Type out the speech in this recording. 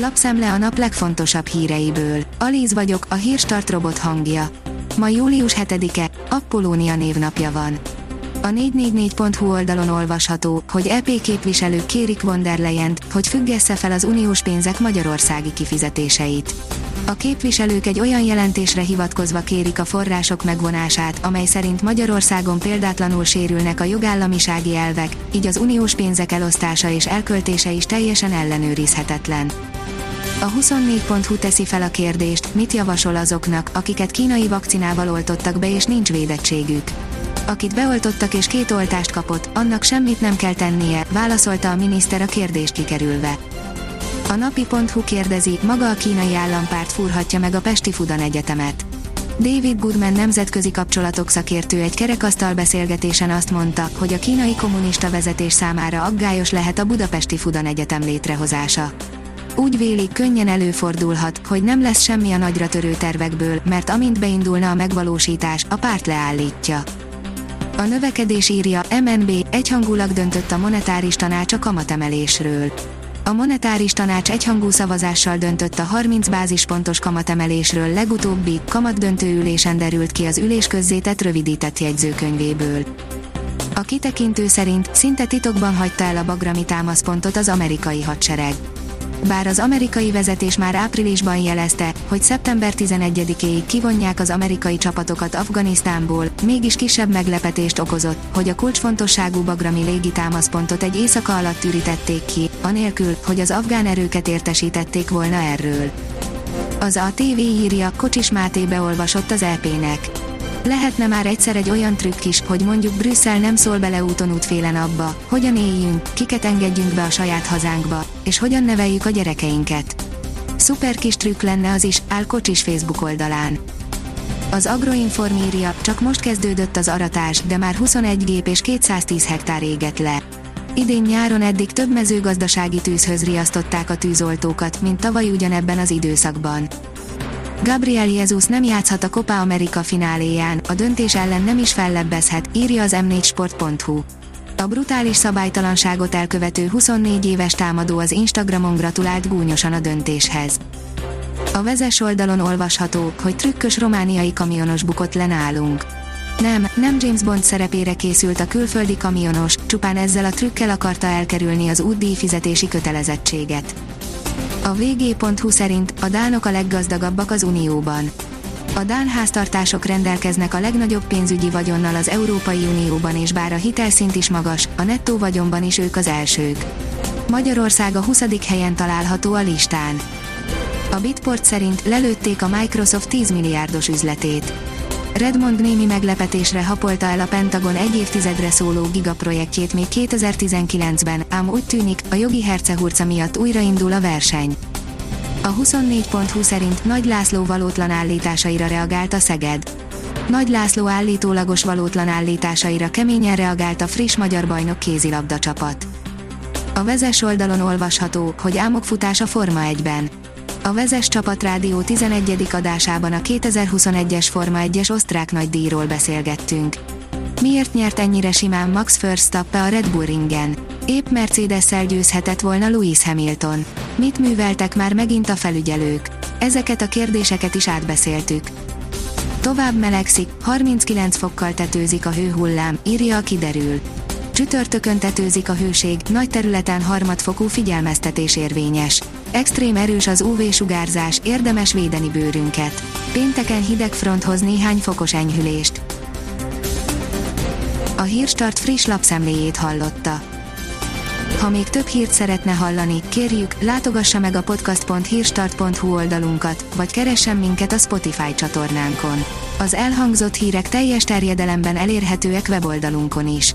Lapszemle a nap legfontosabb híreiből. Alíz vagyok, a hírstart robot hangja. Ma július 7-e, Apollónia névnapja van. A 444.hu oldalon olvasható, hogy EP képviselők kérik von der Leyen-t, hogy függesse fel az uniós pénzek magyarországi kifizetéseit. A képviselők egy olyan jelentésre hivatkozva kérik a források megvonását, amely szerint Magyarországon példátlanul sérülnek a jogállamisági elvek, így az uniós pénzek elosztása és elköltése is teljesen ellenőrizhetetlen. A 24.hu teszi fel a kérdést, mit javasol azoknak, akiket kínai vakcinával oltottak be és nincs védettségük. Akit beoltottak és két oltást kapott, annak semmit nem kell tennie, válaszolta a miniszter a kérdést kikerülve. A napi.hu kérdezi, maga a kínai állampárt fúrhatja meg a Pesti Fudan Egyetemet. David Goodman nemzetközi kapcsolatok szakértő egy kerekasztal beszélgetésen azt mondta, hogy a kínai kommunista vezetés számára aggályos lehet a Budapesti Fudan Egyetem létrehozása. Úgy vélik, könnyen előfordulhat, hogy nem lesz semmi a nagyra törő tervekből, mert amint beindulna a megvalósítás, a párt leállítja. A növekedés írja, MNB egyhangulag döntött a monetáris tanács a kamatemelésről. A monetáris tanács egyhangú szavazással döntött a 30 bázispontos kamatemelésről legutóbbi kamatdöntő ülésen derült ki az ülés közzétett rövidített jegyzőkönyvéből. A kitekintő szerint szinte titokban hagyta el a bagrami támaszpontot az amerikai hadsereg. Bár az amerikai vezetés már áprilisban jelezte, hogy szeptember 11-éig kivonják az amerikai csapatokat Afganisztánból, mégis kisebb meglepetést okozott, hogy a kulcsfontosságú bagrami légitámaszpontot egy éjszaka alatt ürítették ki, anélkül, hogy az afgán erőket értesítették volna erről. Az ATV írja, Kocsis Máté beolvasott az EP-nek Lehetne már egyszer egy olyan trükk is, hogy mondjuk Brüsszel nem szól bele úton útfélen abba, hogyan éljünk, kiket engedjünk be a saját hazánkba, és hogyan neveljük a gyerekeinket. Szuper kis trükk lenne az is, áll Kocsis Facebook oldalán. Az Agroinform írja, csak most kezdődött az aratás, de már 21 gép és 210 hektár égett le. Idén nyáron eddig több mezőgazdasági tűzhöz riasztották a tűzoltókat, mint tavaly ugyanebben az időszakban. Gabriel Jesus nem játszhat a Copa America fináléján, a döntés ellen nem is fellebbezhet, írja az m4sport.hu. A brutális szabálytalanságot elkövető 24 éves támadó az Instagramon gratulált gúnyosan a döntéshez. A vezes oldalon olvasható, hogy trükkös romániai kamionos bukott le nálunk. Nem, nem James Bond szerepére készült a külföldi kamionos, csupán ezzel a trükkel akarta elkerülni az útdíj fizetési kötelezettséget. A vg.hu szerint a dánok a leggazdagabbak az Unióban. A dán háztartások rendelkeznek a legnagyobb pénzügyi vagyonnal az Európai Unióban és bár a hitelszint is magas, a nettó vagyonban is ők az elsők. Magyarország a 20. helyen található a listán. A Bitport szerint lelőtték a Microsoft 10 milliárdos üzletét. Redmond némi meglepetésre hapolta el a Pentagon egy évtizedre szóló gigaprojektjét még 2019-ben, ám úgy tűnik, a jogi hercehurca miatt újraindul a verseny. A 24.20 szerint Nagy László valótlan állításaira reagált a Szeged. Nagy László állítólagos valótlan állításaira keményen reagált a friss magyar bajnok kézilabda csapat. A vezes oldalon olvasható, hogy álmokfutás a Forma 1-ben. A Vezes Csapat Rádió 11. adásában a 2021-es Forma 1-es osztrák nagydíjról beszélgettünk. Miért nyert ennyire simán Max Verstappen a Red Bull ringen? Épp Mercedes-szel győzhetett volna Lewis Hamilton. Mit műveltek már megint a felügyelők? Ezeket a kérdéseket is átbeszéltük. Tovább melegszik, 39 fokkal tetőzik a hőhullám, írja a kiderül. Csütörtökön tetőzik a hőség, nagy területen harmadfokú figyelmeztetés érvényes. Extrém erős az UV-sugárzás, érdemes védeni bőrünket. Pénteken hideg fronthoz néhány fokos enyhülést. A Hírstart friss lapszemléjét hallotta. Ha még több hírt szeretne hallani, kérjük, látogassa meg a podcast.hírstart.hu oldalunkat, vagy keressen minket a Spotify csatornánkon. Az elhangzott hírek teljes terjedelemben elérhetőek weboldalunkon is.